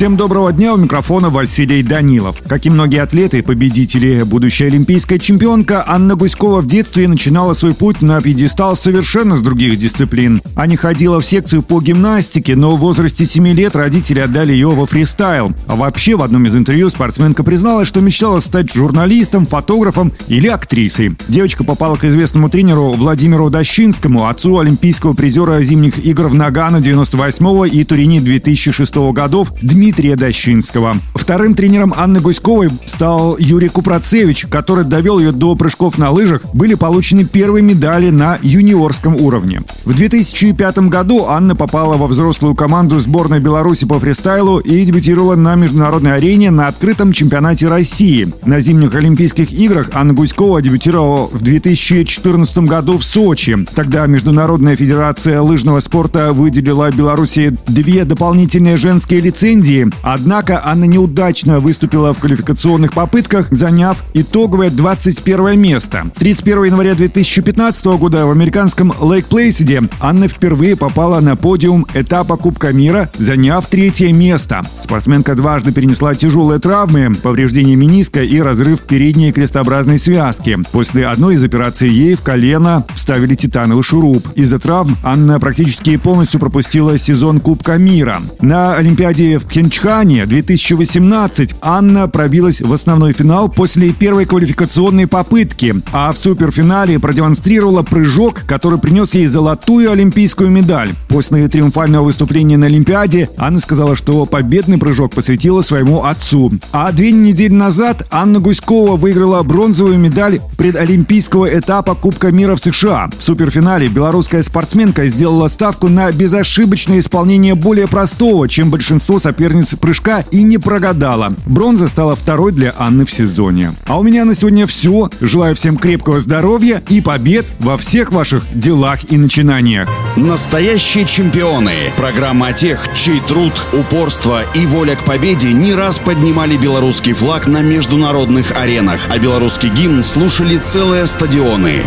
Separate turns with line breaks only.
Всем доброго дня, у микрофона Василий Данилов. Как и многие атлеты и победители, будущая олимпийская чемпионка Анна Гуськова в детстве начинала свой путь на пьедестал совершенно с других дисциплин. Аня ходила в секцию по гимнастике, но в возрасте 7 лет родители отдали ее во фристайл. А вообще в одном из интервью спортсменка призналась, что мечтала стать журналистом, фотографом или актрисой. Девочка попала к известному тренеру Владимиру Дощинскому, отцу олимпийского призера зимних игр в Нагано 98 и Турине 2006 годов Дмитрий Дмитрия Дощинского. Вторым тренером Анны Гуськовой стал Юрий Купрацевич, который довел ее до прыжков на лыжах. Были получены первые медали на юниорском уровне. В 2005 году Анна попала во взрослую команду сборной Беларуси по фристайлу и дебютировала на международной арене на открытом чемпионате России. На зимних Олимпийских играх Анна Гуськова дебютировала в 2014 году в Сочи. Тогда Международная федерация лыжного спорта выделила Беларуси две дополнительные женские лицензии Однако она неудачно выступила в квалификационных попытках, заняв итоговое 21 место. 31 января 2015 года в американском Лейк Плейсиде Анна впервые попала на подиум этапа Кубка мира, заняв третье место. Спортсменка дважды перенесла тяжелые травмы, повреждение мениска и разрыв передней крестообразной связки. После одной из операций ей в колено вставили титановый шуруп. Из-за травм Анна практически полностью пропустила сезон Кубка мира. На Олимпиаде в Пхенчхане Чхане 2018 Анна пробилась в основной финал после первой квалификационной попытки, а в суперфинале продемонстрировала прыжок, который принес ей золотую олимпийскую медаль. После триумфального выступления на Олимпиаде Анна сказала, что победный прыжок посвятила своему отцу. А две недели назад Анна Гуськова выиграла бронзовую медаль предолимпийского этапа Кубка мира в США. В суперфинале белорусская спортсменка сделала ставку на безошибочное исполнение более простого, чем большинство соперниц участница прыжка и не прогадала. Бронза стала второй для Анны в сезоне. А у меня на сегодня все. Желаю всем крепкого здоровья и побед во всех ваших делах и начинаниях.
Настоящие чемпионы. Программа о тех, чей труд, упорство и воля к победе не раз поднимали белорусский флаг на международных аренах, а белорусский гимн слушали целые стадионы.